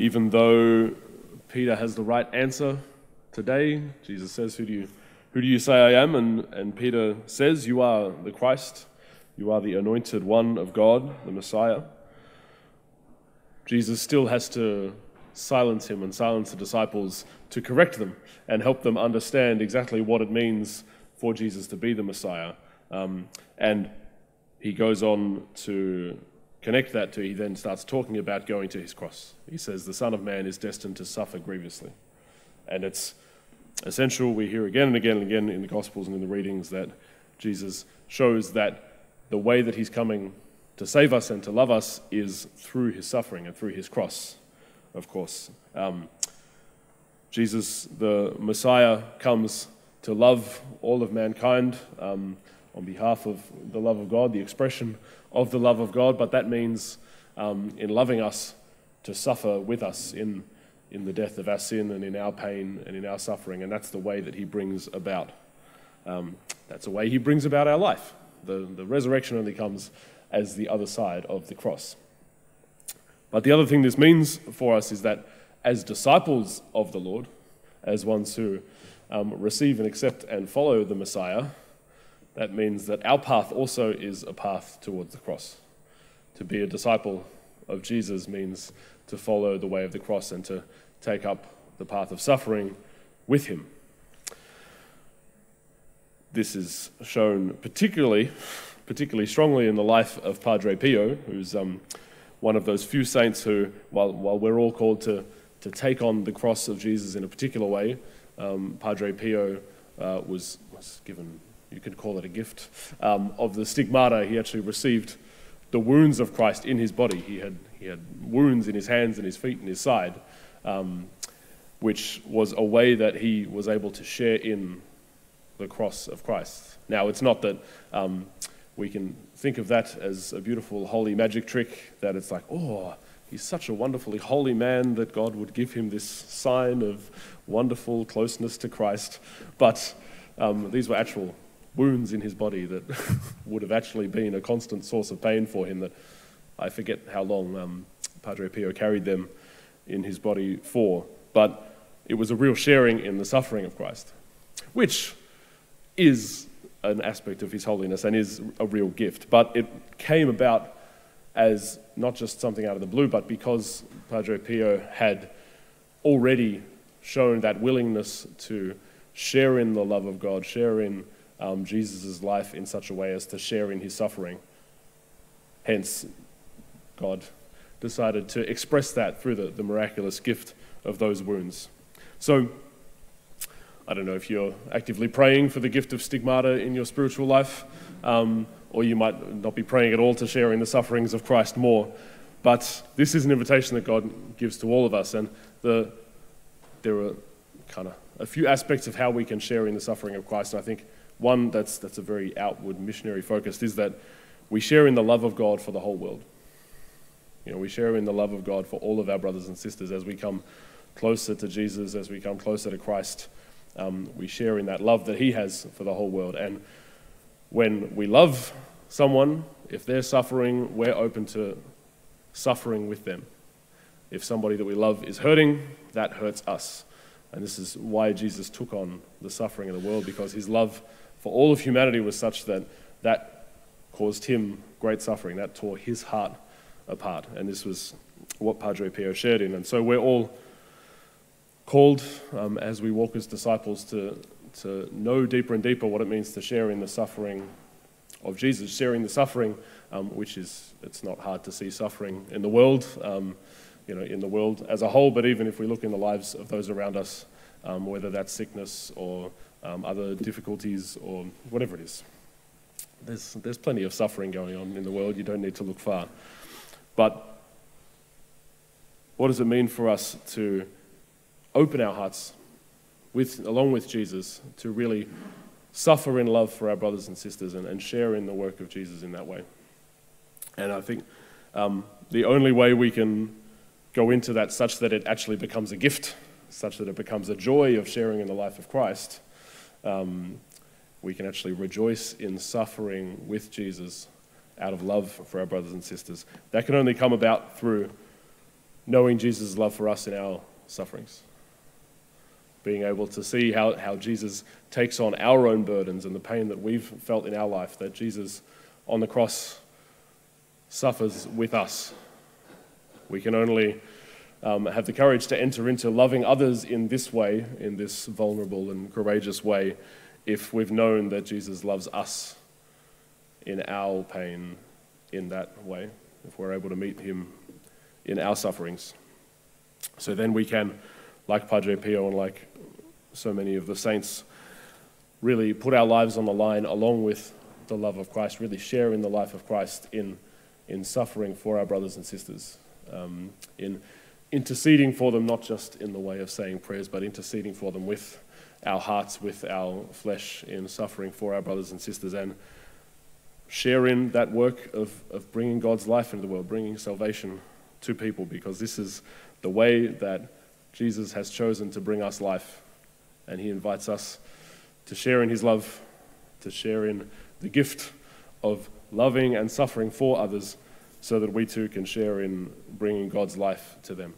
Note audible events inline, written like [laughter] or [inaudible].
even though Peter has the right answer today, Jesus says, Who do you, who do you say I am? And, and Peter says, You are the Christ, you are the anointed one of God, the Messiah. Jesus still has to silence him and silence the disciples to correct them and help them understand exactly what it means for Jesus to be the Messiah. Um, and he goes on to connect that to, he then starts talking about going to his cross. He says, The Son of Man is destined to suffer grievously. And it's essential, we hear again and again and again in the Gospels and in the readings that Jesus shows that the way that he's coming to save us and to love us is through his suffering and through his cross, of course. Um, Jesus, the Messiah, comes to love all of mankind um, on behalf of the love of God, the expression of the love of God, but that means um, in loving us to suffer with us in, in the death of our sin and in our pain and in our suffering, and that's the way that He brings about. Um, that's the way He brings about our life. The, the resurrection only comes as the other side of the cross. But the other thing this means for us is that as disciples of the Lord, as ones who um, receive and accept and follow the Messiah, that means that our path also is a path towards the cross. To be a disciple of Jesus means to follow the way of the cross and to take up the path of suffering with him. This is shown particularly, particularly strongly in the life of Padre Pio, who's um, one of those few saints who, while, while we're all called to, to take on the cross of Jesus in a particular way, um, Padre Pio uh, was, was given you could call it a gift, um, of the stigmata. He actually received the wounds of Christ in his body. He had, he had wounds in his hands and his feet and his side, um, which was a way that he was able to share in the cross of Christ. Now, it's not that um, we can think of that as a beautiful holy magic trick, that it's like, oh, he's such a wonderfully holy man that God would give him this sign of wonderful closeness to Christ. But um, these were actual wounds in his body that [laughs] would have actually been a constant source of pain for him that I forget how long um, Padre Pio carried them in his body for. But it was a real sharing in the suffering of Christ, which is an aspect of his holiness and is a real gift. But it came about as not just something out of the blue, but because Padre Pio had already shown that willingness to share in the love of God, share in um, Jesus' life in such a way as to share in his suffering. Hence, God decided to express that through the, the miraculous gift of those wounds. So, I don't know if you're actively praying for the gift of stigmata in your spiritual life, um, or you might not be praying at all to share in the sufferings of Christ more. But this is an invitation that God gives to all of us, and the, there are kind of a few aspects of how we can share in the suffering of Christ. And I think one that's, that's a very outward missionary focused is that we share in the love of God for the whole world. You know, we share in the love of God for all of our brothers and sisters as we come closer to Jesus, as we come closer to Christ. Um, we share in that love that He has for the whole world. And when we love someone, if they're suffering, we're open to suffering with them. If somebody that we love is hurting, that hurts us. And this is why Jesus took on the suffering of the world, because His love for all of humanity was such that that caused him great suffering. That tore his heart apart. And this was what Padre Pio shared in. And so we're all called um, as we walk as disciples to, to know deeper and deeper what it means to share in the suffering of Jesus, sharing the suffering, um, which is, it's not hard to see suffering in the world, um, you know, in the world as a whole, but even if we look in the lives of those around us, um, whether that's sickness or um, other difficulties, or whatever it is. There's, there's plenty of suffering going on in the world. You don't need to look far. But what does it mean for us to open our hearts with, along with Jesus to really suffer in love for our brothers and sisters and, and share in the work of Jesus in that way? And I think um, the only way we can go into that such that it actually becomes a gift, such that it becomes a joy of sharing in the life of Christ, um, we can actually rejoice in suffering with Jesus out of love for our brothers and sisters. That can only come about through knowing Jesus' love for us in our sufferings. Being able to see how, how Jesus takes on our own burdens and the pain that we've felt in our life, that Jesus on the cross suffers with us. We can only um, have the courage to enter into loving others in this way, in this vulnerable and courageous way, if we've known that Jesus loves us in our pain in that way, if we're able to meet him in our sufferings. So then we can, like Padre Pio and like so many of the saints, really put our lives on the line along with the love of Christ, really share in the life of Christ in, in suffering for our brothers and sisters, um, in interceding for them, not just in the way of saying prayers, but interceding for them with our hearts, with our flesh, in suffering for our brothers and sisters, and share in that work of, of bringing God's life into the world, bringing salvation to people, because this is the way that Jesus has chosen to bring us life. And he invites us to share in his love, to share in the gift of loving and suffering for others so that we too can share in bringing God's life to them.